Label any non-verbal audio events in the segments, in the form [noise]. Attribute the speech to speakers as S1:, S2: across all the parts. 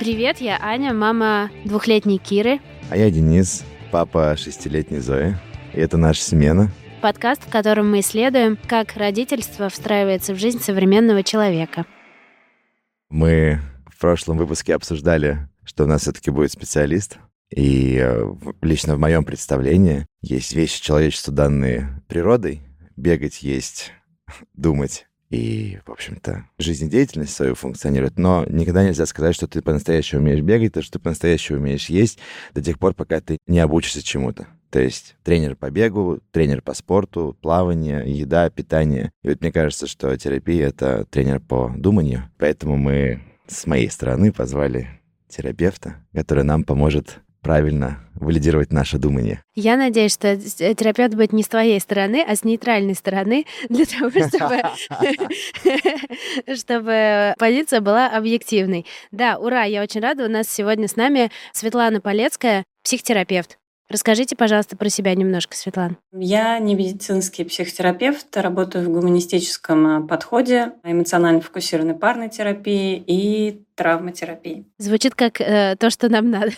S1: Привет, я Аня, мама двухлетней Киры.
S2: А я Денис, папа шестилетней Зои. И это наша смена.
S1: Подкаст, в котором мы исследуем, как родительство встраивается в жизнь современного человека.
S2: Мы в прошлом выпуске обсуждали, что у нас все-таки будет специалист. И э, лично в моем представлении есть вещи человечеству данные природой. Бегать, есть, [laughs] думать и, в общем-то, жизнедеятельность свою функционирует, но никогда нельзя сказать, что ты по-настоящему умеешь бегать, то, что ты по-настоящему умеешь есть до тех пор, пока ты не обучишься чему-то. То есть тренер по бегу, тренер по спорту, плавание, еда, питание. И вот мне кажется, что терапия — это тренер по думанию. Поэтому мы с моей стороны позвали терапевта, который нам поможет правильно валидировать наше думание.
S1: Я надеюсь, что терапевт будет не с твоей стороны, а с нейтральной стороны, [laughs] для того, чтобы, [laughs] чтобы позиция была объективной. Да, ура, я очень рада. У нас сегодня с нами Светлана Полецкая, психотерапевт. Расскажите, пожалуйста, про себя немножко, Светлана.
S3: Я не медицинский психотерапевт, работаю в гуманистическом а, подходе, эмоционально фокусированной парной терапии и травматерапии.
S1: Звучит как э, то, что нам надо.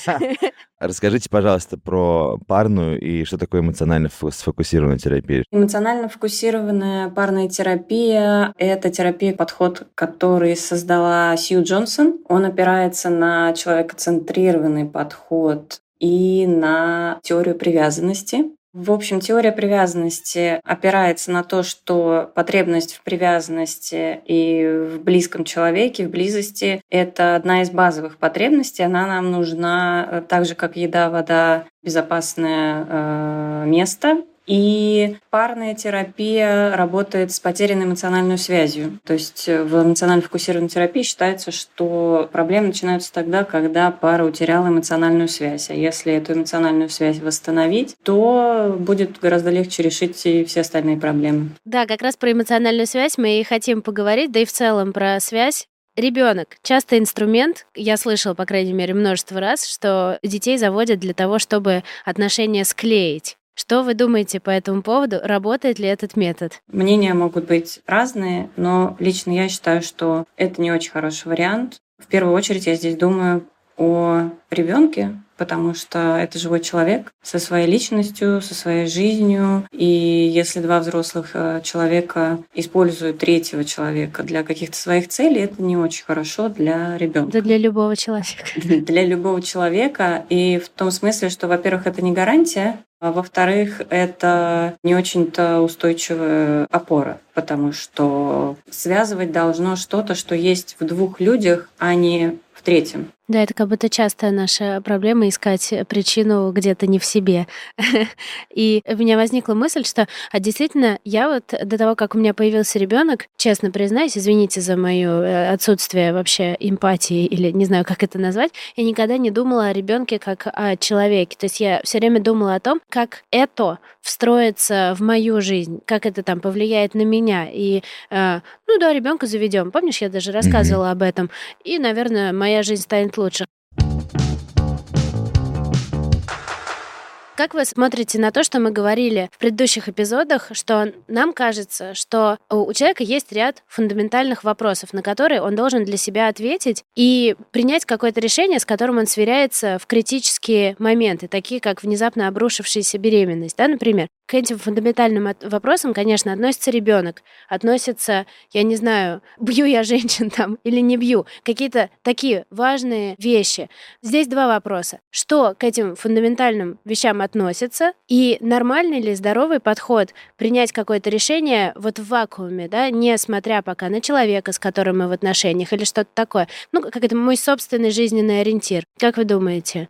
S1: [laughs]
S2: Расскажите, пожалуйста, про парную и что такое эмоционально сфокусированная терапия.
S3: Эмоционально фокусированная парная терапия — это терапия, подход, который создала Сью Джонсон. Он опирается на человекоцентрированный подход и на теорию привязанности. В общем, теория привязанности опирается на то, что потребность в привязанности и в близком человеке, в близости — это одна из базовых потребностей. Она нам нужна э, так же, как еда, вода, безопасное э, место. И парная терапия работает с потерянной эмоциональной связью. То есть э, в эмоционально фокусированной терапии считается, что проблемы начинаются тогда, когда пара утеряла эмоциональную связь. А если эту эмоциональную связь восстановить, то будет гораздо легче решить и все остальные проблемы.
S1: Да, как раз про эмоциональную связь мы и хотим поговорить, да и в целом про связь Ребенок часто инструмент, я слышала, по крайней мере, множество раз, что детей заводят для того, чтобы отношения склеить. Что вы думаете по этому поводу? Работает ли этот метод?
S3: Мнения могут быть разные, но лично я считаю, что это не очень хороший вариант. В первую очередь я здесь думаю о ребенке, потому что это живой человек со своей личностью, со своей жизнью. И если два взрослых э, человека используют третьего человека для каких-то своих целей, это не очень хорошо для ребенка.
S1: Да для любого человека.
S3: Для любого человека. И в том смысле, что, во-первых, это не гарантия, во-вторых, это не очень-то устойчивая опора, потому что связывать должно что-то, что есть в двух людях, а не в третьем.
S1: Да, это как будто частая наша проблема искать причину где-то не в себе. И у меня возникла мысль, что а действительно я вот до того, как у меня появился ребенок, честно признаюсь, извините за мое э, отсутствие вообще эмпатии или не знаю, как это назвать, я никогда не думала о ребенке как о человеке. То есть я все время думала о том, как это встроится в мою жизнь, как это там повлияет на меня. И э, ну да, ребенка заведем. Помнишь, я даже рассказывала mm-hmm. об этом. И, наверное, моя жизнь станет лучше. Как вы смотрите на то, что мы говорили в предыдущих эпизодах, что нам кажется, что у человека есть ряд фундаментальных вопросов, на которые он должен для себя ответить и принять какое-то решение, с которым он сверяется в критические моменты, такие как внезапно обрушившаяся беременность, да, например. К этим фундаментальным вопросам, конечно, относится ребенок, относится, я не знаю, бью я женщин [laughs] там или не бью, какие-то такие важные вещи. Здесь два вопроса. Что к этим фундаментальным вещам относится и нормальный ли здоровый подход принять какое-то решение вот в вакууме, да, не смотря пока на человека, с которым мы в отношениях или что-то такое. Ну, как это мой собственный жизненный ориентир. Как вы думаете?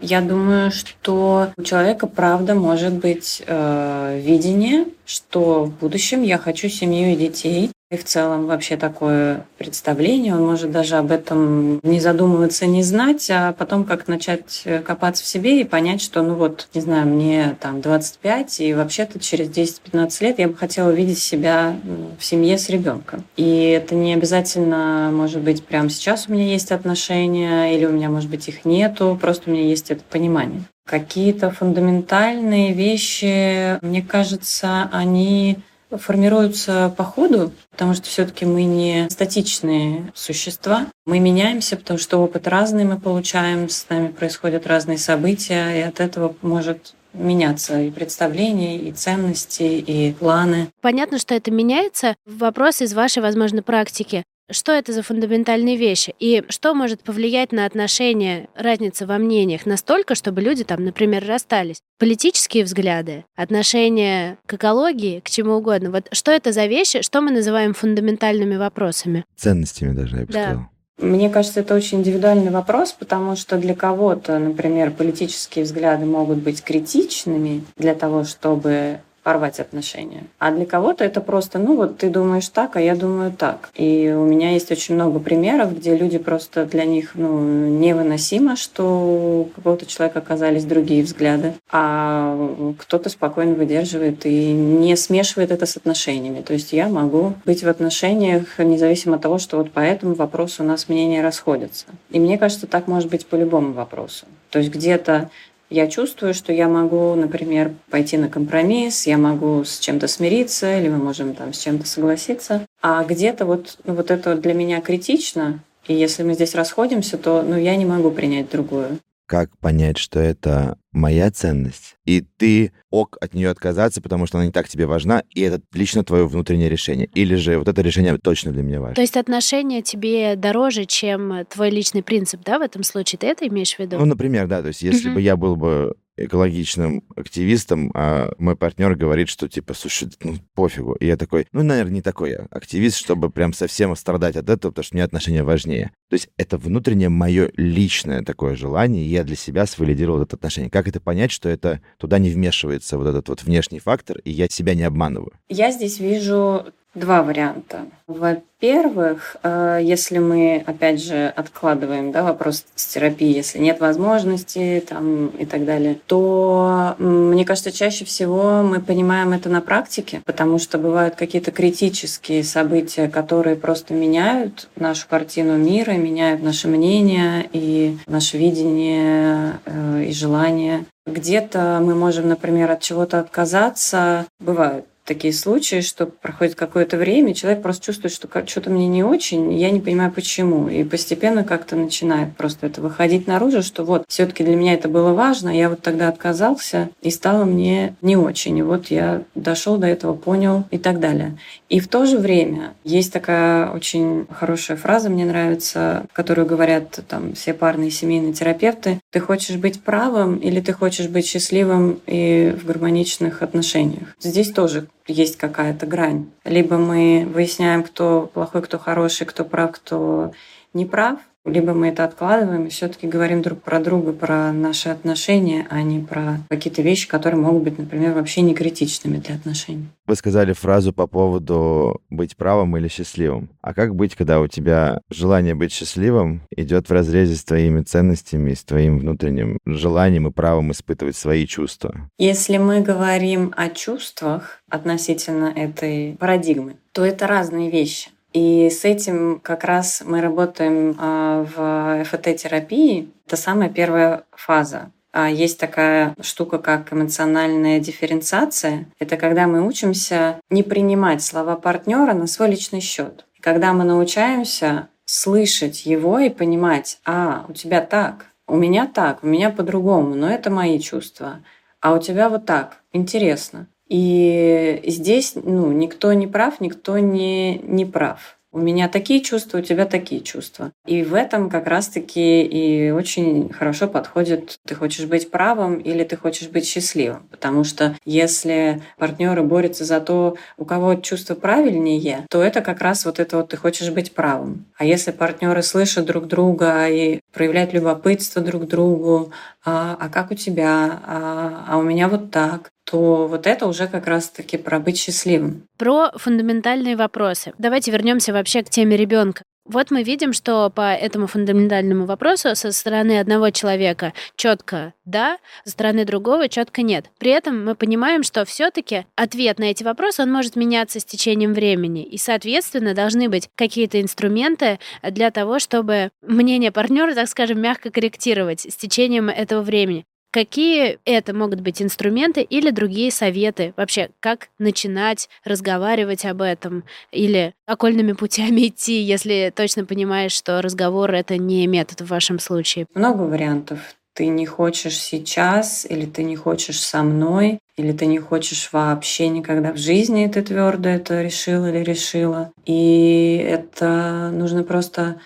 S3: Я думаю, что у человека, правда, может быть э, видение, что в будущем я хочу семью и детей. И в целом вообще такое представление, он может даже об этом не задумываться, не знать, а потом как начать копаться в себе и понять, что, ну вот, не знаю, мне там 25, и вообще-то через 10-15 лет я бы хотела увидеть себя в семье с ребенком. И это не обязательно, может быть, прямо сейчас у меня есть отношения, или у меня, может быть, их нету, просто у меня есть это понимание. Какие-то фундаментальные вещи, мне кажется, они формируются по ходу, потому что все-таки мы не статичные существа. Мы меняемся, потому что опыт разный мы получаем, с нами происходят разные события, и от этого может меняться и представления, и ценности, и планы.
S1: Понятно, что это меняется. Вопрос из вашей, возможно, практики. Что это за фундаментальные вещи? И что может повлиять на отношения, разница во мнениях настолько, чтобы люди там, например, расстались? Политические взгляды, отношения к экологии, к чему угодно. Вот что это за вещи, что мы называем фундаментальными вопросами?
S2: Ценностями даже, я бы да. сказал.
S3: Мне кажется, это очень индивидуальный вопрос, потому что для кого-то, например, политические взгляды могут быть критичными для того, чтобы порвать отношения. А для кого-то это просто, ну вот ты думаешь так, а я думаю так. И у меня есть очень много примеров, где люди просто для них ну, невыносимо, что у какого-то человека оказались другие взгляды, а кто-то спокойно выдерживает и не смешивает это с отношениями. То есть я могу быть в отношениях независимо от того, что вот по этому вопросу у нас мнения расходятся. И мне кажется, так может быть по любому вопросу. То есть где-то я чувствую, что я могу, например, пойти на компромисс, я могу с чем-то смириться, или мы можем там с чем-то согласиться. А где-то вот, ну, вот это для меня критично, и если мы здесь расходимся, то ну, я не могу принять другую
S2: как понять, что это моя ценность, и ты ок от нее отказаться, потому что она не так тебе важна, и это лично твое внутреннее решение. Или же вот это решение точно для меня важно.
S1: То есть отношения тебе дороже, чем твой личный принцип, да, в этом случае? Ты это имеешь в виду?
S2: Ну, например, да. То есть если бы я был бы экологичным активистом, а мой партнер говорит, что типа, слушай, ну пофигу. И я такой, ну, наверное, не такой я активист, чтобы прям совсем страдать от этого, потому что мне отношения важнее. То есть это внутреннее мое личное такое желание, и я для себя свалидировал это отношение. Как это понять, что это туда не вмешивается вот этот вот внешний фактор, и я себя не обманываю?
S3: Я здесь вижу два варианта. Во-первых, э, если мы, опять же, откладываем да, вопрос с терапией, если нет возможности там, и так далее, то, мне кажется, чаще всего мы понимаем это на практике, потому что бывают какие-то критические события, которые просто меняют нашу картину мира, меняют наше мнение и наше видение э, и желание. Где-то мы можем, например, от чего-то отказаться. Бывают такие случаи, что проходит какое-то время, человек просто чувствует, что что-то мне не очень, я не понимаю почему. И постепенно как-то начинает просто это выходить наружу, что вот все-таки для меня это было важно, я вот тогда отказался, и стало мне не очень. И вот я дошел до этого, понял и так далее. И в то же время есть такая очень хорошая фраза, мне нравится, которую говорят там все парные семейные терапевты. Ты хочешь быть правым или ты хочешь быть счастливым и в гармоничных отношениях? Здесь тоже есть какая-то грань. Либо мы выясняем, кто плохой, кто хороший, кто прав, кто не прав, либо мы это откладываем и все-таки говорим друг про друга, про наши отношения, а не про какие-то вещи, которые могут быть, например, вообще не критичными для отношений.
S2: Вы сказали фразу по поводу быть правым или счастливым. А как быть, когда у тебя желание быть счастливым идет в разрезе с твоими ценностями, с твоим внутренним желанием и правом испытывать свои чувства?
S3: Если мы говорим о чувствах относительно этой парадигмы, то это разные вещи. И с этим как раз мы работаем а, в ФТ-терапии. Это самая первая фаза. А есть такая штука, как эмоциональная дифференциация. Это когда мы учимся не принимать слова партнера на свой личный счет. Когда мы научаемся слышать его и понимать, а, у тебя так, у меня так, у меня по-другому, но это мои чувства. А у тебя вот так, интересно. И здесь ну, никто не прав, никто не, не прав. У меня такие чувства, у тебя такие чувства. И в этом как раз-таки и очень хорошо подходит, ты хочешь быть правым или ты хочешь быть счастливым. Потому что если партнеры борются за то, у кого чувство правильнее, то это как раз вот это вот ты хочешь быть правым. А если партнеры слышат друг друга и проявляют любопытство друг другу, а, а как у тебя, а, а у меня вот так, то вот это уже как раз-таки про быть счастливым.
S1: Про фундаментальные вопросы. Давайте вернемся вообще к теме ребенка. Вот мы видим, что по этому фундаментальному вопросу со стороны одного человека четко да, со стороны другого четко нет. При этом мы понимаем, что все-таки ответ на эти вопросы он может меняться с течением времени. И, соответственно, должны быть какие-то инструменты для того, чтобы мнение партнера, так скажем, мягко корректировать с течением этого времени. Какие это могут быть инструменты или другие советы? Вообще, как начинать разговаривать об этом? Или окольными путями идти, если точно понимаешь, что разговор — это не метод в вашем случае?
S3: Много вариантов. Ты не хочешь сейчас, или ты не хочешь со мной, или ты не хочешь вообще никогда в жизни, ты твердо это решил или решила. И это нужно просто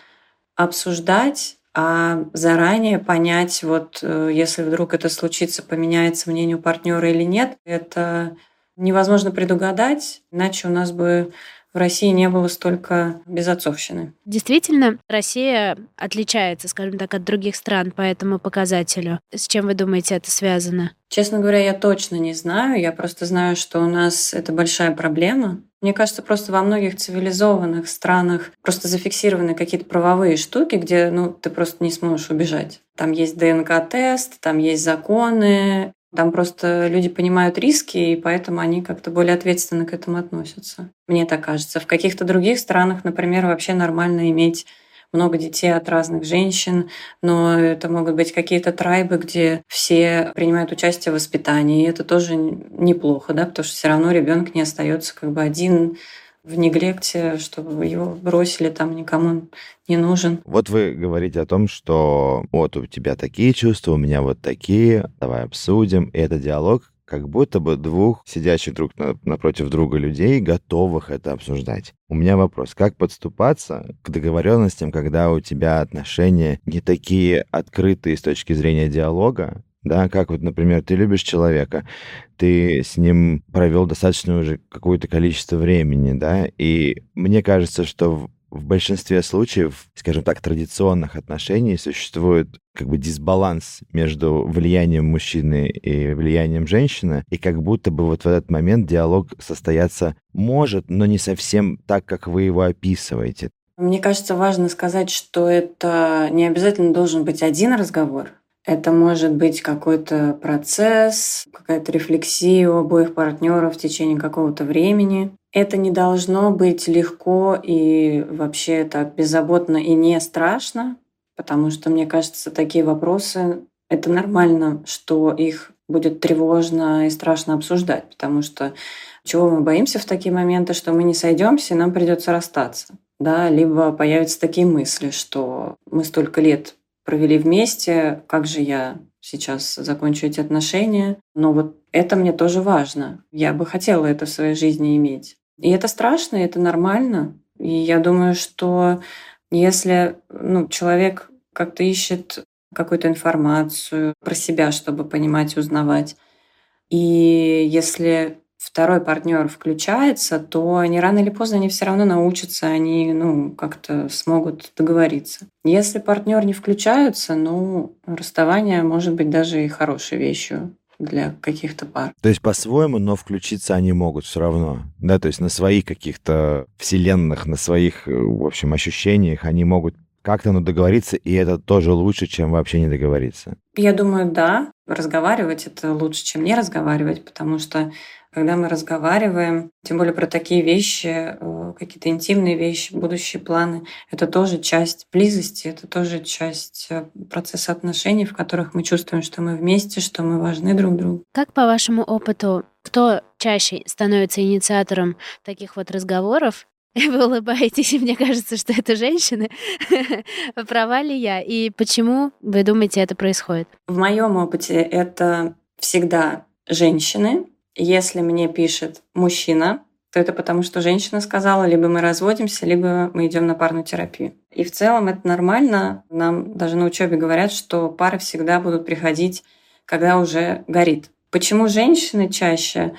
S3: обсуждать а заранее понять, вот э, если вдруг это случится, поменяется мнение у партнера или нет, это невозможно предугадать, иначе у нас бы в России не было столько безотцовщины.
S1: Действительно, Россия отличается, скажем так, от других стран по этому показателю. С чем вы думаете это связано?
S3: Честно говоря, я точно не знаю. Я просто знаю, что у нас это большая проблема. Мне кажется, просто во многих цивилизованных странах просто зафиксированы какие-то правовые штуки, где ну, ты просто не сможешь убежать. Там есть ДНК-тест, там есть законы, там просто люди понимают риски, и поэтому они как-то более ответственно к этому относятся. Мне так кажется. В каких-то других странах, например, вообще нормально иметь много детей от разных женщин, но это могут быть какие-то трайбы, где все принимают участие в воспитании, и это тоже неплохо, да, потому что все равно ребенок не остается как бы один в неглекте, чтобы его бросили, там никому не нужен.
S2: Вот вы говорите о том, что вот у тебя такие чувства, у меня вот такие, давай обсудим. И это диалог как будто бы двух сидящих друг напротив друга людей, готовых это обсуждать. У меня вопрос, как подступаться к договоренностям, когда у тебя отношения не такие открытые с точки зрения диалога, да, как вот, например, ты любишь человека, ты с ним провел достаточно уже какое-то количество времени, да, и мне кажется, что в, большинстве случаев, скажем так, традиционных отношений существует как бы дисбаланс между влиянием мужчины и влиянием женщины, и как будто бы вот в этот момент диалог состояться может, но не совсем так, как вы его описываете.
S3: Мне кажется, важно сказать, что это не обязательно должен быть один разговор, это может быть какой-то процесс, какая-то рефлексия у обоих партнеров в течение какого-то времени. Это не должно быть легко и вообще так беззаботно и не страшно, потому что, мне кажется, такие вопросы — это нормально, что их будет тревожно и страшно обсуждать, потому что чего мы боимся в такие моменты, что мы не сойдемся, и нам придется расстаться. Да, либо появятся такие мысли, что мы столько лет провели вместе, как же я сейчас закончу эти отношения. Но вот это мне тоже важно. Я бы хотела это в своей жизни иметь. И это страшно, и это нормально. И я думаю, что если ну, человек как-то ищет какую-то информацию про себя, чтобы понимать, узнавать, и если второй партнер включается, то они рано или поздно они все равно научатся, они ну, как-то смогут договориться. Если партнер не включаются, ну, расставание может быть даже и хорошей вещью для каких-то пар.
S2: То есть по-своему, но включиться они могут все равно, да, то есть на своих каких-то вселенных, на своих, э, в общем, ощущениях они могут как-то ну, договориться, и это тоже лучше, чем вообще не договориться.
S3: Я думаю, да. Разговаривать это лучше, чем не разговаривать, потому что когда мы разговариваем, тем более про такие вещи, э, какие-то интимные вещи, будущие планы, это тоже часть близости, это тоже часть э, процесса отношений, в которых мы чувствуем, что мы вместе, что мы важны друг другу.
S1: Как по вашему опыту, кто чаще становится инициатором таких вот разговоров? [laughs] Вы улыбаетесь, и мне кажется, что это женщины. [laughs] Права ли я? И почему вы думаете, это происходит?
S3: В моем опыте это всегда женщины, если мне пишет мужчина, то это потому, что женщина сказала, либо мы разводимся, либо мы идем на парную терапию. И в целом это нормально. Нам даже на учебе говорят, что пары всегда будут приходить, когда уже горит. Почему женщины чаще?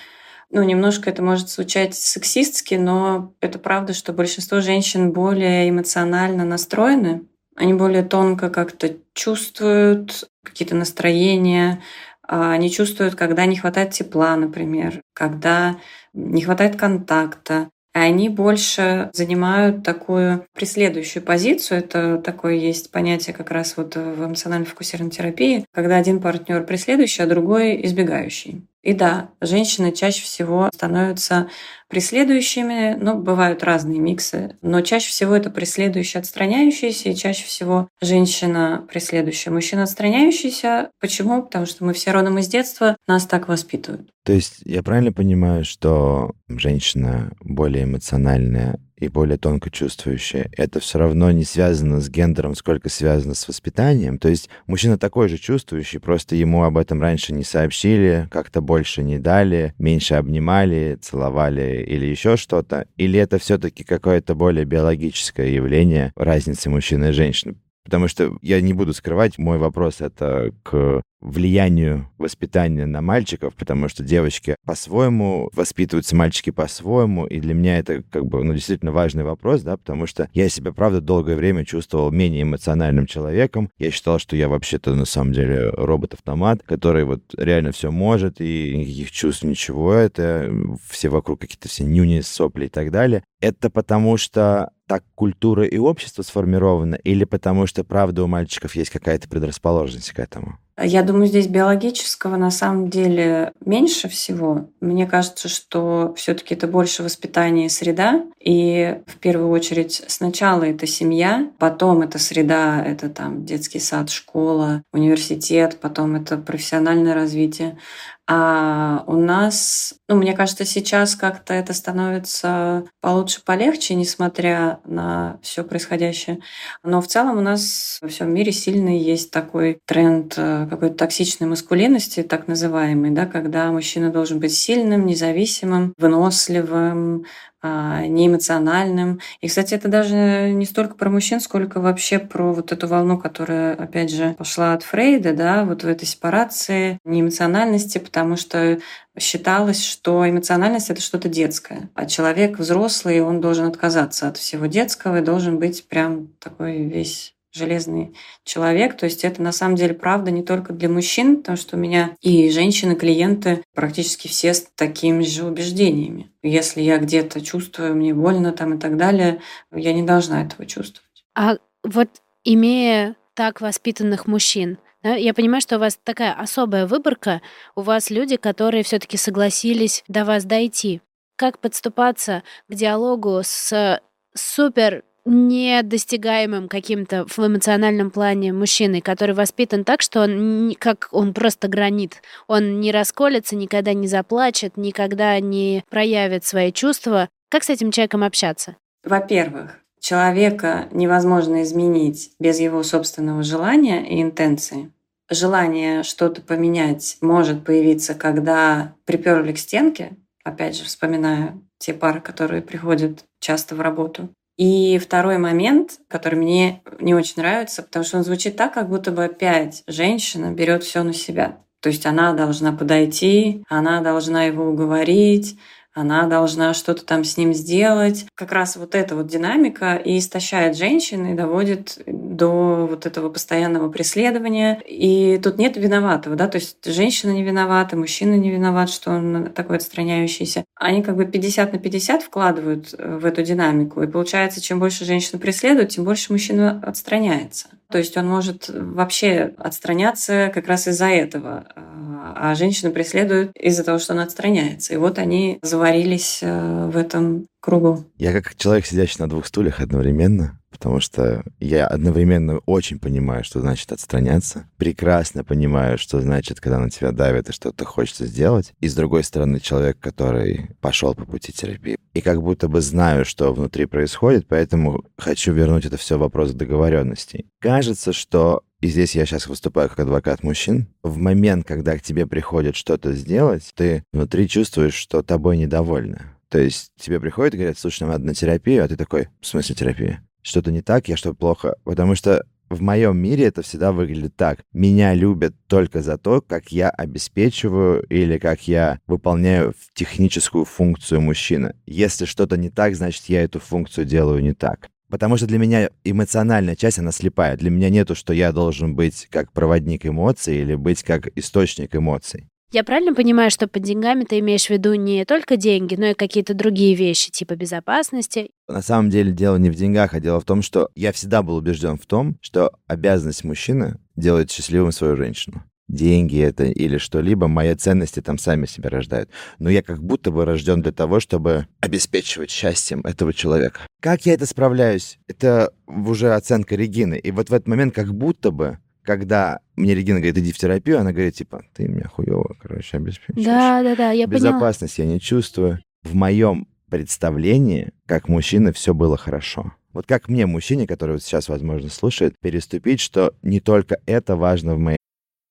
S3: Ну, немножко это может звучать сексистски, но это правда, что большинство женщин более эмоционально настроены. Они более тонко как-то чувствуют какие-то настроения, а, они чувствуют, когда не хватает тепла, например, когда не хватает контакта. И они больше занимают такую преследующую позицию. Это такое есть понятие как раз вот в эмоционально фокусированной терапии, когда один партнер преследующий, а другой избегающий. И да, женщины чаще всего становятся преследующими, но бывают разные миксы, но чаще всего это преследующие отстраняющиеся, и чаще всего женщина преследующая, мужчина отстраняющийся. Почему? Потому что мы все родом из детства, нас так воспитывают.
S2: То есть я правильно понимаю, что женщина более эмоциональная и более тонко чувствующая, это все равно не связано с гендером, сколько связано с воспитанием. То есть мужчина такой же чувствующий, просто ему об этом раньше не сообщили, как-то больше не дали, меньше обнимали, целовали или еще что-то. Или это все-таки какое-то более биологическое явление разницы мужчины и женщины? Потому что я не буду скрывать, мой вопрос это к влиянию воспитания на мальчиков, потому что девочки по-своему воспитываются, мальчики по-своему, и для меня это как бы, ну, действительно важный вопрос, да, потому что я себя, правда, долгое время чувствовал менее эмоциональным человеком. Я считал, что я вообще-то на самом деле робот-автомат, который вот реально все может, и никаких чувств, ничего, это все вокруг какие-то все нюни, сопли и так далее. Это потому что так культура и общество сформировано, или потому что, правда, у мальчиков есть какая-то предрасположенность к этому?
S3: Я думаю, здесь биологического на самом деле меньше всего. Мне кажется, что все-таки это больше воспитание и среда. И в первую очередь сначала это семья, потом это среда, это там детский сад, школа, университет, потом это профессиональное развитие. А у нас, ну, мне кажется, сейчас как-то это становится получше, полегче, несмотря на все происходящее. Но в целом у нас во всем мире сильный есть такой тренд э, какой-то токсичной маскулинности, так называемый, да, когда мужчина должен быть сильным, независимым, выносливым, неэмоциональным. И, кстати, это даже не столько про мужчин, сколько вообще про вот эту волну, которая, опять же, пошла от Фрейда, да, вот в этой сепарации неэмоциональности, потому что считалось, что эмоциональность — это что-то детское, а человек взрослый, он должен отказаться от всего детского и должен быть прям такой весь железный человек. То есть это на самом деле правда не только для мужчин, потому что у меня и женщины, клиенты практически все с такими же убеждениями. Если я где-то чувствую, мне больно там и так далее, я не должна этого чувствовать.
S1: А вот имея так воспитанных мужчин, я понимаю, что у вас такая особая выборка, у вас люди, которые все-таки согласились до вас дойти. Как подступаться к диалогу с супер недостигаемым каким-то в эмоциональном плане мужчиной, который воспитан так, что он как он просто гранит. Он не расколется, никогда не заплачет, никогда не проявит свои чувства. Как с этим человеком общаться?
S3: Во-первых, человека невозможно изменить без его собственного желания и интенции. Желание что-то поменять может появиться, когда приперли к стенке, опять же, вспоминая те пары, которые приходят часто в работу, и второй момент, который мне не очень нравится, потому что он звучит так, как будто бы опять женщина берет все на себя. То есть она должна подойти, она должна его уговорить, она должна что-то там с ним сделать. Как раз вот эта вот динамика и истощает женщин и доводит до вот этого постоянного преследования. И тут нет виноватого, да, то есть женщина не виновата, мужчина не виноват, что он такой отстраняющийся. Они как бы 50 на 50 вкладывают в эту динамику. И получается, чем больше женщина преследует, тем больше мужчина отстраняется. То есть он может вообще отстраняться как раз из-за этого. А женщина преследует из-за того, что она отстраняется. И вот они заварились э, в этом кругу.
S2: Я как человек, сидящий на двух стульях одновременно, потому что я одновременно очень понимаю, что значит отстраняться, прекрасно понимаю, что значит, когда на тебя давят и что-то хочется сделать, и с другой стороны человек, который пошел по пути терапии. И как будто бы знаю, что внутри происходит, поэтому хочу вернуть это все в вопрос договоренностей. Кажется, что и здесь я сейчас выступаю как адвокат мужчин, в момент, когда к тебе приходит что-то сделать, ты внутри чувствуешь, что тобой недовольны. То есть тебе приходят и говорят, слушай, нам надо на терапию, а ты такой, в смысле терапия? Что-то не так, я что плохо? Потому что в моем мире это всегда выглядит так. Меня любят только за то, как я обеспечиваю или как я выполняю техническую функцию мужчины. Если что-то не так, значит, я эту функцию делаю не так. Потому что для меня эмоциональная часть, она слепая. Для меня нету, что я должен быть как проводник эмоций или быть как источник эмоций.
S1: Я правильно понимаю, что под деньгами ты имеешь в виду не только деньги, но и какие-то другие вещи, типа безопасности?
S2: На самом деле дело не в деньгах, а дело в том, что я всегда был убежден в том, что обязанность мужчины делать счастливым свою женщину. Деньги это или что-либо, мои ценности там сами себя рождают. Но я как будто бы рожден для того, чтобы обеспечивать счастьем этого человека. Как я это справляюсь? Это уже оценка Регины. И вот в этот момент как будто бы когда мне Регина говорит, иди в терапию, она говорит, типа, ты меня хуево, короче, обеспечиваешь.
S1: Да, да, да, я
S2: Безопасность поняла. я не чувствую. В моем представлении, как мужчина, все было хорошо. Вот как мне, мужчине, который вот сейчас, возможно, слушает, переступить, что не только это важно в моей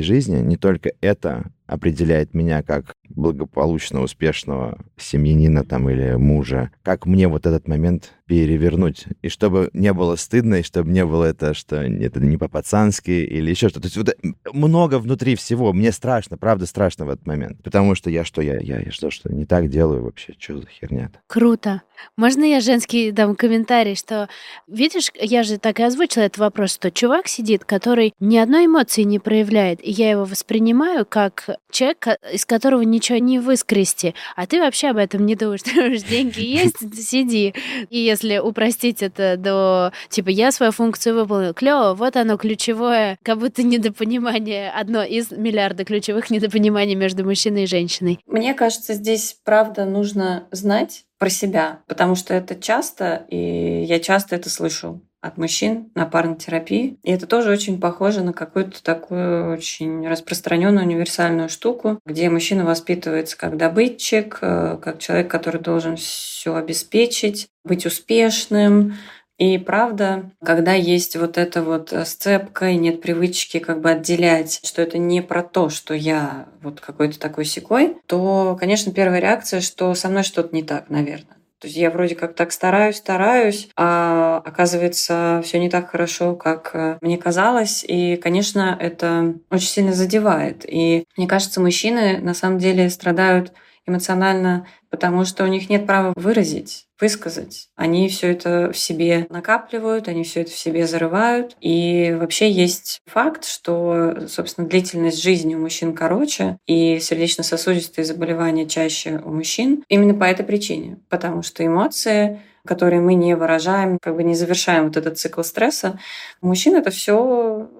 S2: Жизни не только это определяет меня как благополучно успешного семьянина там или мужа, как мне вот этот момент перевернуть, и чтобы не было стыдно, и чтобы не было это, что это не по-пацански или еще что-то. То есть вот много внутри всего. Мне страшно, правда страшно в этот момент. Потому что я что, я, я, я что, что не так делаю вообще? Что за херня-то?
S1: Круто. Можно я женский дам комментарий, что, видишь, я же так и озвучила этот вопрос, что чувак сидит, который ни одной эмоции не проявляет, и я его воспринимаю как человек, из которого ничего не выскрести, а ты вообще об этом не думаешь, [laughs] думаешь, деньги есть, сиди. И если упростить это до, типа, я свою функцию выполнил, клево, вот оно ключевое, как будто недопонимание, одно из миллиарда ключевых недопониманий между мужчиной и женщиной.
S3: Мне кажется, здесь правда нужно знать про себя, потому что это часто, и я часто это слышу от мужчин на парной терапии. И это тоже очень похоже на какую-то такую очень распространенную универсальную штуку, где мужчина воспитывается как добытчик, э, как человек, который должен все обеспечить, быть успешным, и правда, когда есть вот эта вот сцепка и нет привычки как бы отделять, что это не про то, что я вот какой-то такой секой, то, конечно, первая реакция, что со мной что-то не так, наверное. То есть я вроде как так стараюсь, стараюсь, а оказывается все не так хорошо, как э, мне казалось. И, конечно, это очень сильно задевает. И мне кажется, мужчины на самом деле страдают эмоционально, потому что у них нет права выразить, высказать. Они все это в себе накапливают, они все это в себе зарывают. И вообще есть факт, что, собственно, длительность жизни у мужчин короче, и сердечно-сосудистые заболевания чаще у мужчин именно по этой причине. Потому что эмоции которые мы не выражаем, как бы не завершаем вот этот цикл стресса, у мужчин это все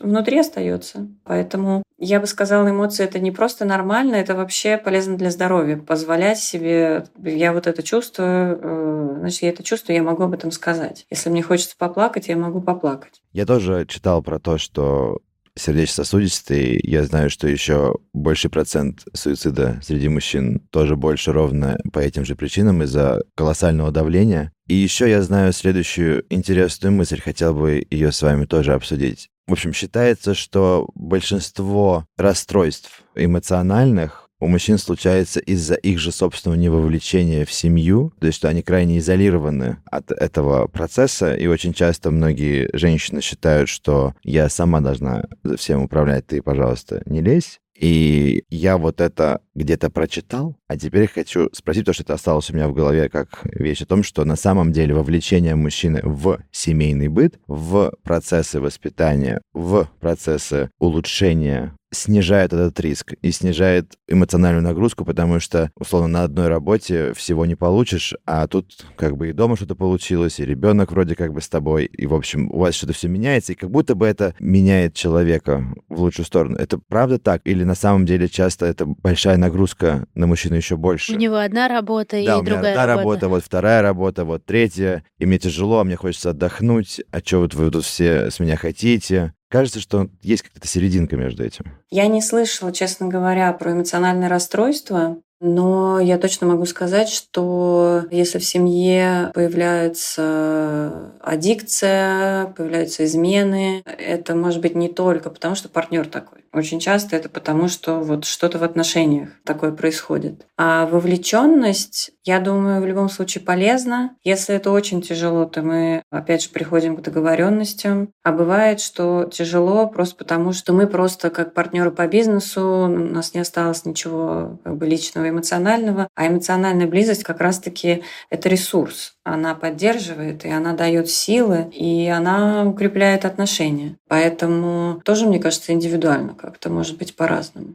S3: внутри остается. Поэтому Я бы сказала, эмоции это не просто нормально, это вообще полезно для здоровья. Позволять себе, я вот это чувствую, э, значит, я это чувствую, я могу об этом сказать. Если мне хочется поплакать, я могу поплакать.
S2: Я тоже читал про то, что сердечно-сосудистый, я знаю, что еще больший процент суицида среди мужчин тоже больше ровно по этим же причинам из-за колоссального давления. И еще я знаю следующую интересную мысль, хотел бы ее с вами тоже обсудить. В общем, считается, что большинство расстройств эмоциональных у мужчин случается из-за их же собственного невовлечения в семью, то есть что они крайне изолированы от этого процесса, и очень часто многие женщины считают, что я сама должна всем управлять, ты, пожалуйста, не лезь. И я вот это где-то прочитал, а теперь хочу спросить, потому что это осталось у меня в голове как вещь о том, что на самом деле вовлечение мужчины в семейный быт, в процессы воспитания, в процессы улучшения снижает этот риск и снижает эмоциональную нагрузку, потому что, условно, на одной работе всего не получишь, а тут как бы и дома что-то получилось, и ребенок вроде как бы с тобой, и, в общем, у вас что-то все меняется, и как будто бы это меняет человека в лучшую сторону. Это правда так? Или на самом деле часто это большая нагрузка на мужчину еще больше?
S1: У него одна работа и
S2: да,
S1: другая
S2: у меня одна
S1: работа.
S2: работа, вот вторая работа, вот третья, и мне тяжело, мне хочется отдохнуть, а что вот вы тут все с меня хотите? Кажется, что есть какая-то серединка между этим.
S3: Я не слышала, честно говоря, про эмоциональное расстройство. Но я точно могу сказать, что если в семье появляется аддикция, появляются измены, это может быть не только потому, что партнер такой. Очень часто это потому, что вот что-то в отношениях такое происходит. А вовлеченность, я думаю, в любом случае полезна. Если это очень тяжело, то мы опять же приходим к договоренностям. А бывает, что тяжело просто потому, что мы просто как партнеры по бизнесу, у нас не осталось ничего как бы личного, эмоционального. А эмоциональная близость как раз-таки это ресурс. Она поддерживает, и она дает силы, и она укрепляет отношения. Поэтому тоже, мне кажется, индивидуально как-то может быть по-разному.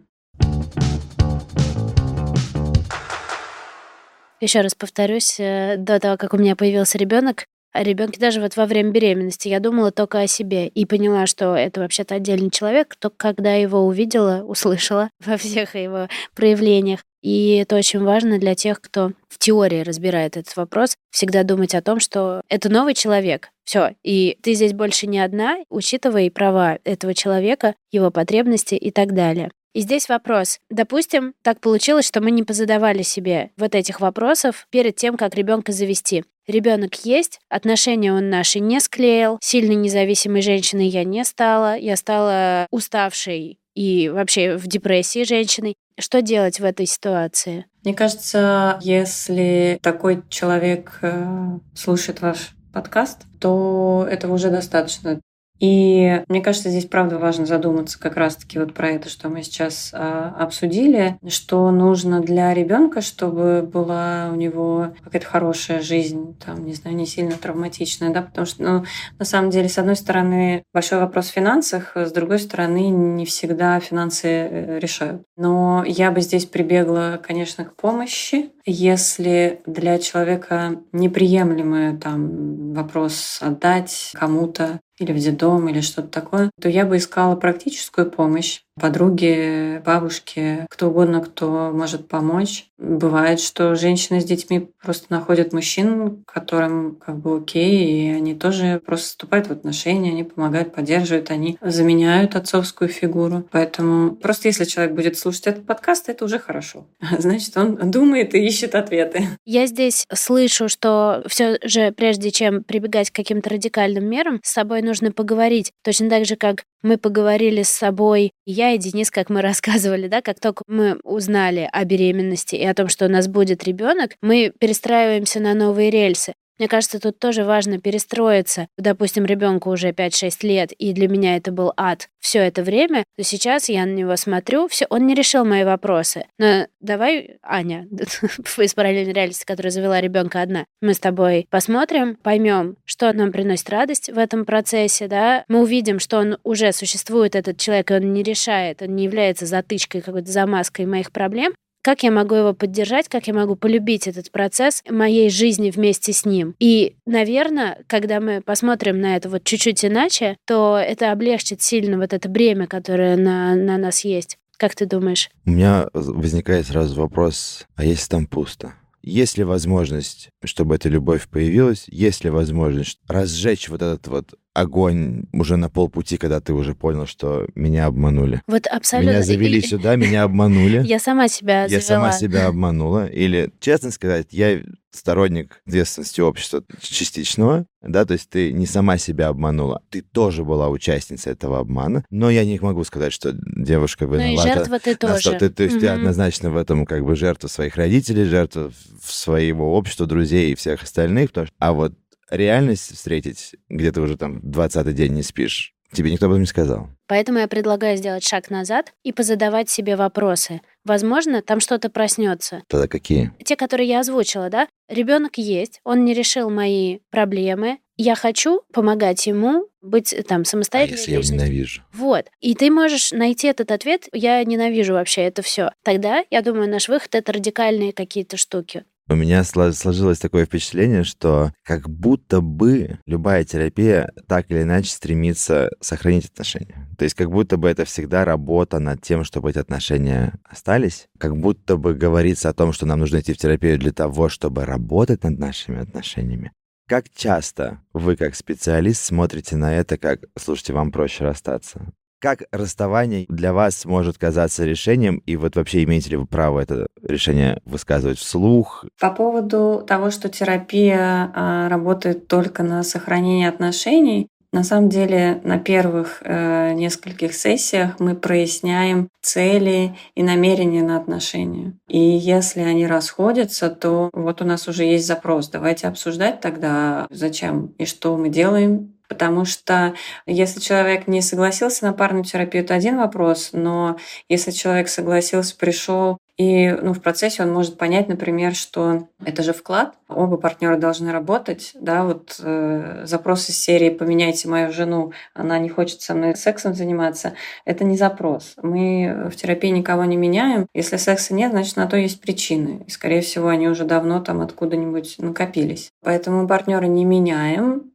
S1: Еще раз повторюсь, э, до того, как у меня появился ребенок, о ребенке даже вот во время беременности я думала только о себе и поняла, что это вообще-то отдельный человек, только когда его увидела, услышала [laughs] во всех его проявлениях. И это очень важно для тех, кто в теории разбирает этот вопрос, всегда думать о том, что это новый человек. Все, и ты здесь больше не одна, учитывая права этого человека, его потребности и так далее. И здесь вопрос. Допустим, так получилось, что мы не позадавали себе вот этих вопросов перед тем, как ребенка завести. Ребенок есть, отношения он наши не склеил, сильно независимой женщиной я не стала, я стала уставшей и вообще в депрессии женщиной. Что делать в этой ситуации?
S3: Мне кажется, если такой человек э, слушает ваш подкаст, то этого уже достаточно. И мне кажется, здесь правда важно задуматься как раз-таки вот про это, что мы сейчас а, обсудили, что нужно для ребенка, чтобы была у него какая-то хорошая жизнь, там, не знаю, не сильно травматичная, да, потому что, ну, на самом деле, с одной стороны, большой вопрос в финансах, с другой стороны, не всегда финансы э, решают. Но я бы здесь прибегла, конечно, к помощи, если для человека неприемлемый там вопрос отдать кому-то или в детдом, или что-то такое, то я бы искала практическую помощь подруги, бабушки, кто угодно, кто может помочь. Бывает, что женщины с детьми просто находят мужчин, которым как бы окей, и они тоже просто вступают в отношения, они помогают, поддерживают, они заменяют отцовскую фигуру. Поэтому просто если человек будет слушать этот подкаст, это уже хорошо. [laughs] Значит, он думает и ищет ответы.
S1: Я здесь слышу, что все же прежде чем прибегать к каким-то радикальным мерам, с собой нужно поговорить. Точно так же, как мы поговорили с собой, я и Денис, как мы [laughs] рассказывали, да, как только мы узнали о беременности и о том, что у нас будет ребенок, мы перестраиваемся на новые рельсы. Мне кажется, тут тоже важно перестроиться. Допустим, ребенку уже 5-6 лет, и для меня это был ад все это время, то сейчас я на него смотрю, все, он не решил мои вопросы. Но давай, Аня, [laughs] из параллельной реальности, которая завела ребенка одна, мы с тобой посмотрим, поймем, что нам приносит радость в этом процессе, да, мы увидим, что он уже существует, этот человек, и он не решает, он не является затычкой, какой-то замазкой моих проблем, как я могу его поддержать, как я могу полюбить этот процесс моей жизни вместе с ним. И, наверное, когда мы посмотрим на это вот чуть-чуть иначе, то это облегчит сильно вот это бремя, которое на, на нас есть. Как ты думаешь?
S2: У меня возникает сразу вопрос, а если там пусто? Есть ли возможность, чтобы эта любовь появилась? Есть ли возможность разжечь вот этот вот огонь уже на полпути, когда ты уже понял, что меня обманули.
S1: Вот абсолютно.
S2: Меня завели сюда, меня обманули.
S1: Я сама себя
S2: Я сама себя обманула. Или, честно сказать, я сторонник ответственности общества частичного, да, то есть ты не сама себя обманула, ты тоже была участницей этого обмана, но я не могу сказать, что девушка виновата.
S1: Ну и жертва ты тоже. Что
S2: ты, то есть mm-hmm. ты однозначно в этом как бы жертва своих родителей, жертва своего общества, друзей и всех остальных, потому что, а вот реальность встретить, где ты уже там 20-й день не спишь, тебе никто об этом не сказал.
S1: Поэтому я предлагаю сделать шаг назад и позадавать себе вопросы. Возможно, там что-то проснется.
S2: Тогда какие?
S1: Те, которые я озвучила, да? Ребенок есть, он не решил мои проблемы. Я хочу помогать ему быть там самостоятельной.
S2: А если личностью. я ненавижу?
S1: Вот. И ты можешь найти этот ответ. Я ненавижу вообще это все. Тогда, я думаю, наш выход это радикальные какие-то штуки.
S2: У меня сложилось такое впечатление, что как будто бы любая терапия так или иначе стремится сохранить отношения. То есть как будто бы это всегда работа над тем, чтобы эти отношения остались. Как будто бы говорится о том, что нам нужно идти в терапию для того, чтобы работать над нашими отношениями. Как часто вы, как специалист, смотрите на это, как, слушайте, вам проще расстаться? Как расставание для вас может казаться решением, и вот вообще имеете ли вы право это решение высказывать вслух?
S3: По поводу того, что терапия а, работает только на сохранение отношений, на самом деле на первых э, нескольких сессиях мы проясняем цели и намерения на отношения. И если они расходятся, то вот у нас уже есть запрос. Давайте обсуждать тогда, зачем и что мы делаем, Потому что если человек не согласился на парную терапию, это один вопрос, но если человек согласился, пришел, и ну, в процессе он может понять, например, что это же вклад, оба партнера должны работать, да, вот э, запрос из серии «поменяйте мою жену, она не хочет со мной сексом заниматься», это не запрос. Мы в терапии никого не меняем. Если секса нет, значит, на то есть причины. И, скорее всего, они уже давно там откуда-нибудь накопились. Поэтому партнера не меняем,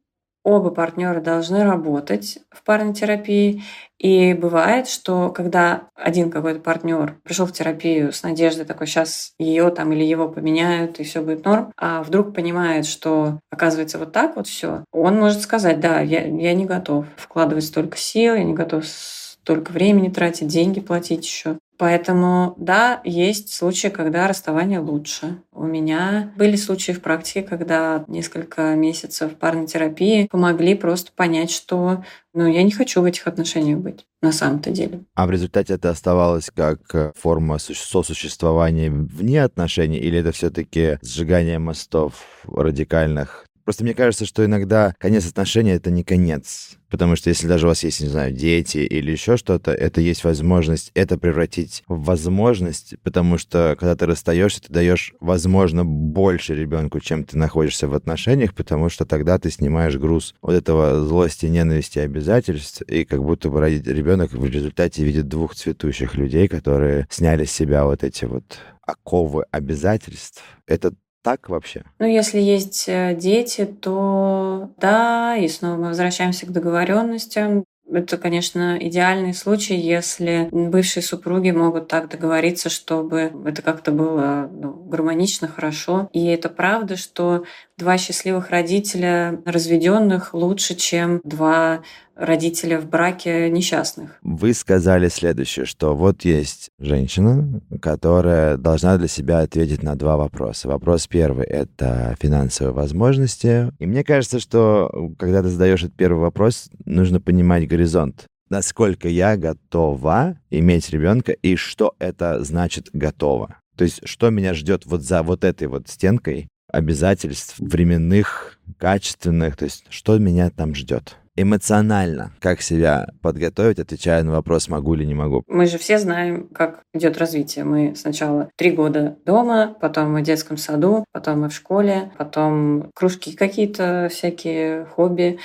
S3: оба партнера должны работать в парной терапии. И бывает, что когда один какой-то партнер пришел в терапию с надеждой такой, сейчас ее там или его поменяют, и все будет норм, а вдруг понимает, что оказывается вот так вот все, он может сказать, да, я, я не готов вкладывать столько сил, я не готов столько времени тратить, деньги платить еще. Поэтому, да, есть случаи, когда расставание лучше. У меня были случаи в практике, когда несколько месяцев парной терапии помогли просто понять, что ну, я не хочу в этих отношениях быть на самом-то деле.
S2: А в результате это оставалось как форма сосуществования вне отношений, или это все-таки сжигание мостов радикальных Просто мне кажется, что иногда конец отношений — это не конец. Потому что если даже у вас есть, не знаю, дети или еще что-то, это есть возможность это превратить в возможность, потому что когда ты расстаешься, ты даешь, возможно, больше ребенку, чем ты находишься в отношениях, потому что тогда ты снимаешь груз вот этого злости, ненависти, обязательств, и как будто бы ребенок в результате видит двух цветущих людей, которые сняли с себя вот эти вот оковы обязательств. Это так вообще?
S3: Ну, если есть э, дети, то да, и снова мы возвращаемся к договоренностям. Это, конечно, идеальный случай, если бывшие супруги могут так договориться, чтобы это как-то было ну, гармонично, хорошо. И это правда, что два счастливых родителя разведенных лучше, чем два родителя в браке несчастных.
S2: Вы сказали следующее, что вот есть женщина, которая должна для себя ответить на два вопроса. Вопрос первый — это финансовые возможности. И мне кажется, что когда ты задаешь этот первый вопрос, нужно понимать горизонт. Насколько я готова иметь ребенка и что это значит готова? То есть, что меня ждет вот за вот этой вот стенкой обязательств временных, качественных, то есть, что меня там ждет? Эмоционально, как себя подготовить, отвечая на вопрос, могу или не могу?
S3: Мы же все знаем, как идет развитие. Мы сначала три года дома, потом мы в детском саду, потом мы в школе, потом кружки какие-то всякие, хобби,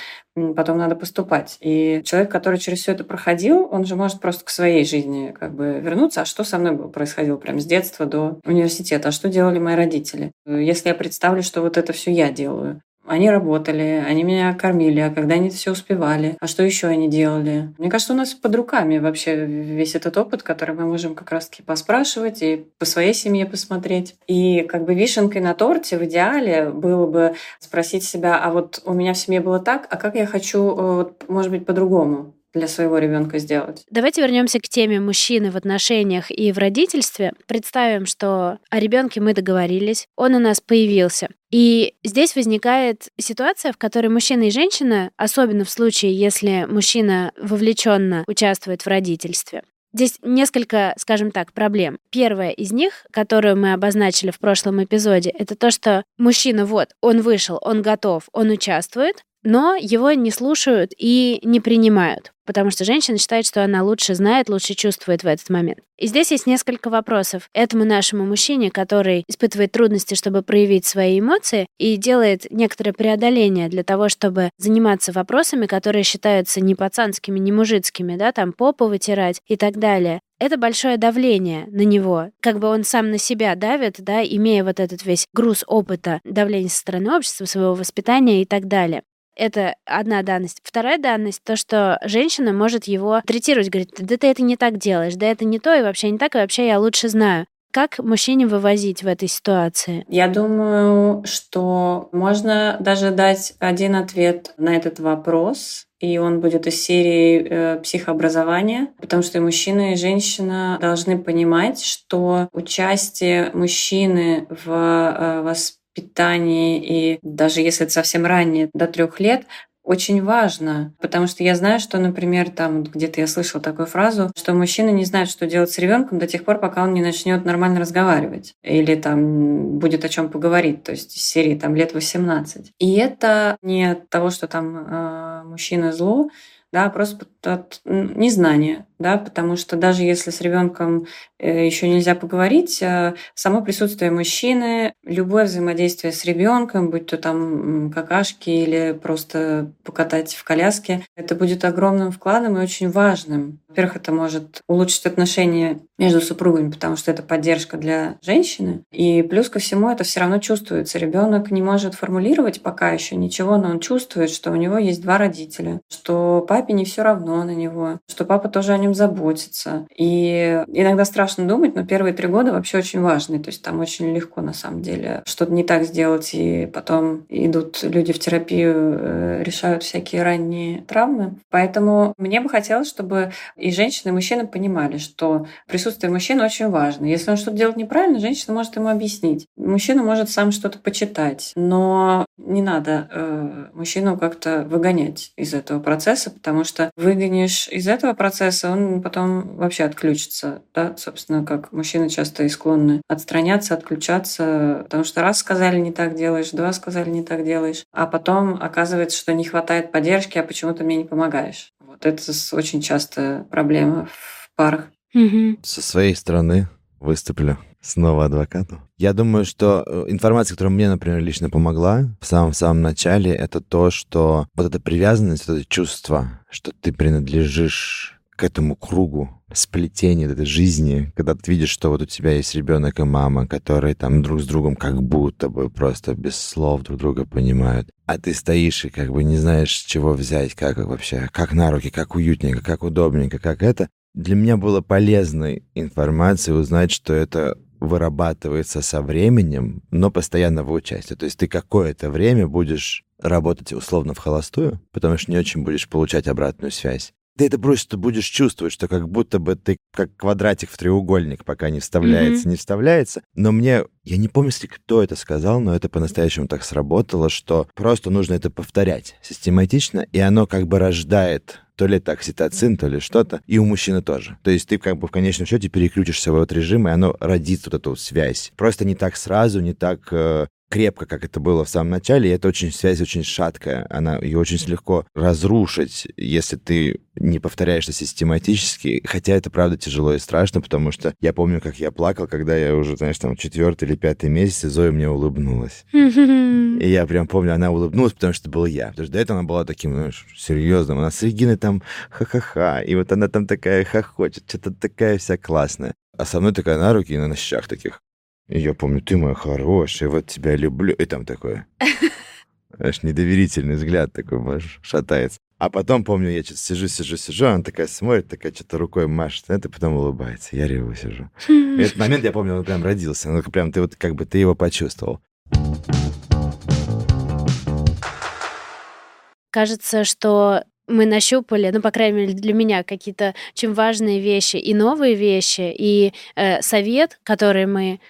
S3: потом надо поступать. И человек, который через все это проходил, он же может просто к своей жизни как бы вернуться. А что со мной происходило прямо с детства до университета? А что делали мои родители? Если я представлю, что вот это все я делаю, они работали, они меня кормили, а когда они все успевали, а что еще они делали. Мне кажется, у нас под руками вообще весь этот опыт, который мы можем как раз-таки поспрашивать и по своей семье посмотреть. И как бы вишенкой на торте в идеале было бы спросить себя, а вот у меня в семье было так, а как я хочу, э, вот, может быть, по-другому для своего ребенка сделать.
S1: Давайте вернемся к теме мужчины в отношениях и в родительстве. Представим, что о ребенке мы договорились, он у нас появился. И здесь возникает ситуация, в которой мужчина и женщина, особенно в случае, если мужчина вовлеченно участвует в родительстве, Здесь несколько, скажем так, проблем. Первая из них, которую мы обозначили в прошлом эпизоде, это то, что мужчина, вот, он вышел, он готов, он участвует, но его не слушают и не принимают, потому что женщина считает, что она лучше знает, лучше чувствует в этот момент. И здесь есть несколько вопросов этому нашему мужчине, который испытывает трудности, чтобы проявить свои эмоции и делает некоторое преодоление для того, чтобы заниматься вопросами, которые считаются не пацанскими, не мужицкими, да, там попу вытирать и так далее это большое давление на него. Как бы он сам на себя давит, да, имея вот этот весь груз опыта давления со стороны общества, своего воспитания и так далее. Это одна данность. Вторая данность — то, что женщина может его третировать, говорит, да ты это не так делаешь, да это не то, и вообще не так, и вообще я лучше знаю. Как мужчине вывозить в этой ситуации?
S3: Я думаю, что можно даже дать один ответ на этот вопрос, и он будет из серии э, психообразования, потому что и мужчина, и женщина должны понимать, что участие мужчины в э, воспитании питании, и даже если это совсем ранее, до трех лет, очень важно, потому что я знаю, что, например, там где-то я слышала такую фразу, что мужчина не знает, что делать с ребенком до тех пор, пока он не начнет нормально разговаривать или там будет о чем поговорить, то есть из серии там лет 18. И это не от того, что там э, мужчина зло, да, просто от незнания, да, потому что даже если с ребенком э, еще нельзя поговорить, э, само присутствие мужчины, любое взаимодействие с ребенком, будь то там какашки или просто покатать в коляске, это будет огромным вкладом и очень важным. Во-первых, это может улучшить отношения между супругами, потому что это поддержка для женщины. И плюс ко всему это все равно чувствуется. Ребенок не может формулировать пока еще ничего, но он чувствует, что у него есть два родителя, что папе не все равно на него, что папа тоже о нем заботится. И иногда страшно думать, но первые три года вообще очень важные. То есть там очень легко на самом деле что-то не так сделать, и потом идут люди в терапию, э, решают всякие ранние травмы. Поэтому мне бы хотелось, чтобы и женщины, и мужчины понимали, что присутствие мужчины очень важно. Если он что-то делает неправильно, женщина может ему объяснить. Мужчина может сам что-то почитать, но не надо э, мужчину как-то выгонять из этого процесса, потому что выгонишь из этого процесса, он потом вообще отключится. Да? Собственно, как мужчины часто и склонны отстраняться, отключаться, потому что раз сказали не так делаешь, два сказали не так делаешь, а потом оказывается, что не хватает поддержки, а почему ты мне не помогаешь. Вот это очень часто проблема в парах.
S1: Угу.
S2: Со своей стороны выступлю снова адвокату. Я думаю, что э, информация, которая мне, например, лично помогла в самом-самом начале, это то, что вот эта привязанность, вот это чувство, что ты принадлежишь к этому кругу сплетения этой жизни, когда ты видишь, что вот у тебя есть ребенок и мама, которые там друг с другом как будто бы просто без слов друг друга понимают, а ты стоишь и как бы не знаешь, чего взять, как вообще, как на руки, как уютненько, как удобненько, как это. Для меня было полезной информацией узнать, что это вырабатывается со временем, но постоянного участия. То есть ты какое-то время будешь работать условно в холостую, потому что не очень будешь получать обратную связь ты это просто будешь чувствовать, что как будто бы ты как квадратик в треугольник, пока не вставляется, mm-hmm. не вставляется. Но мне, я не помню, если кто это сказал, но это по-настоящему так сработало, что просто нужно это повторять систематично, и оно как бы рождает то ли это окситоцин, то ли что-то, и у мужчины тоже. То есть ты как бы в конечном счете переключишься в этот режим, и оно родит вот эту связь. Просто не так сразу, не так э, крепко, как это было в самом начале, и эта очень связь очень шаткая. Она ее очень легко разрушить, если ты не повторяешься систематически, хотя это правда тяжело и страшно, потому что я помню, как я плакал, когда я уже, знаешь, там четвертый или пятый месяц, и Зоя мне улыбнулась. [laughs] И я прям помню, она улыбнулась, потому что это был я. Потому что до этого она была таким, знаешь, серьезным. Она с Региной там ха-ха-ха, и вот она там такая хохочет, что-то такая вся классная. А со мной такая на руки и на щах таких. И я помню, ты моя хорошая, вот тебя люблю. И там такое. [laughs] Аж недоверительный взгляд такой шатается. А потом, помню, я что-то сижу, сижу, сижу, она такая смотрит, такая что-то рукой машет, это потом улыбается. Я реву сижу. [laughs] И этот момент, я помню, он прям родился. Ну, прям ты вот как бы ты его почувствовал.
S1: Кажется, что мы нащупали, ну, по крайней мере, для меня какие-то очень важные вещи и новые вещи, и э, совет, который мы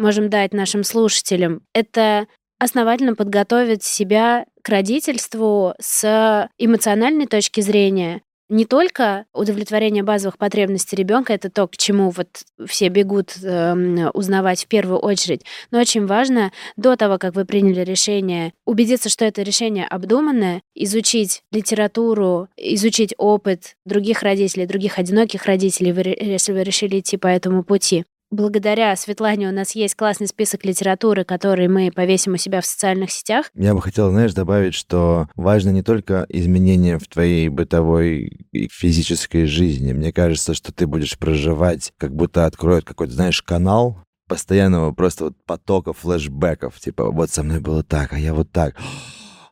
S1: можем дать нашим слушателям, это основательно подготовить себя к родительству с эмоциональной точки зрения, не только удовлетворение базовых потребностей ребенка, это то, к чему вот все бегут э, узнавать в первую очередь, но очень важно до того, как вы приняли решение, убедиться, что это решение обдуманное, изучить литературу, изучить опыт других родителей, других одиноких родителей, если вы решили идти по этому пути благодаря Светлане у нас есть классный список литературы, который мы повесим у себя в социальных сетях.
S2: Я бы хотел, знаешь, добавить, что важно не только изменения в твоей бытовой и физической жизни. Мне кажется, что ты будешь проживать, как будто откроет какой-то, знаешь, канал постоянного просто вот потока флешбеков. Типа, вот со мной было так, а я вот так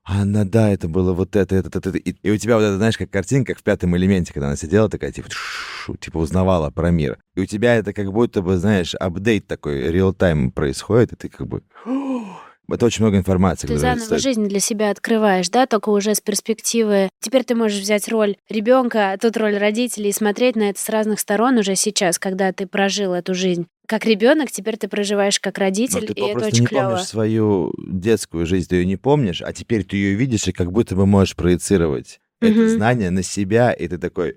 S2: она, да, это было вот это, это, это, это. И, и у тебя вот это, знаешь, как картинка, как в пятом элементе, когда она сидела такая, типа, шу, типа узнавала про мир. И у тебя это как будто бы, знаешь, апдейт такой, реал-тайм происходит, и ты как бы... [gasps] Это очень много информации.
S1: Ты заново стоит. жизнь для себя открываешь, да, только уже с перспективы. Теперь ты можешь взять роль ребенка, тут роль родителей и смотреть на это с разных сторон уже сейчас, когда ты прожил эту жизнь. Как ребенок, теперь ты проживаешь как родитель,
S2: Но ты
S1: и это очень
S2: не
S1: клево.
S2: помнишь свою детскую жизнь, ты ее не помнишь, а теперь ты ее видишь и как будто бы можешь проецировать угу. это знание на себя, и ты такой,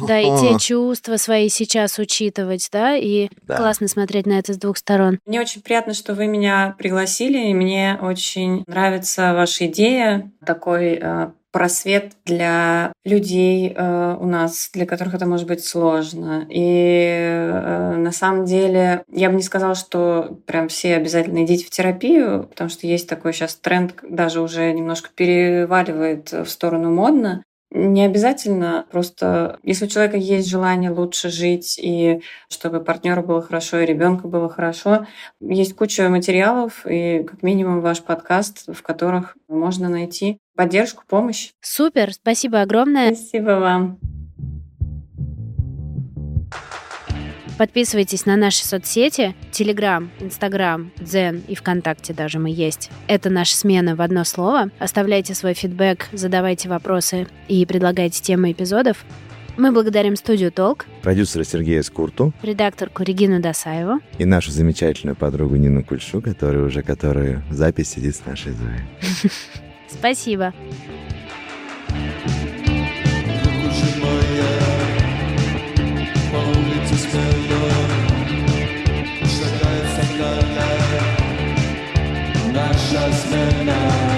S1: да, и те чувства свои сейчас учитывать, да, и да. классно смотреть на это с двух сторон.
S3: Мне очень приятно, что вы меня пригласили, и мне очень нравится ваша идея, такой э, просвет для людей э, у нас, для которых это может быть сложно. И э, на самом деле я бы не сказала, что прям все обязательно идите в терапию, потому что есть такой сейчас тренд, даже уже немножко переваливает в сторону модно. Не обязательно, просто если у человека есть желание лучше жить и чтобы партнеру было хорошо и ребенку было хорошо, есть куча материалов и как минимум ваш подкаст, в которых можно найти поддержку, помощь.
S1: Супер, спасибо огромное.
S3: Спасибо вам.
S1: Подписывайтесь на наши соцсети, Телеграм, Инстаграм, Дзен и ВКонтакте даже мы есть. Это наша смена в одно слово. Оставляйте свой фидбэк, задавайте вопросы и предлагайте темы эпизодов. Мы благодарим студию «Толк»,
S2: продюсера Сергея Скурту,
S1: редакторку Регину Досаеву
S2: и нашу замечательную подругу Нину Кульшу, которая уже которую запись сидит с нашей Зоей. [laughs]
S1: Спасибо.
S4: husband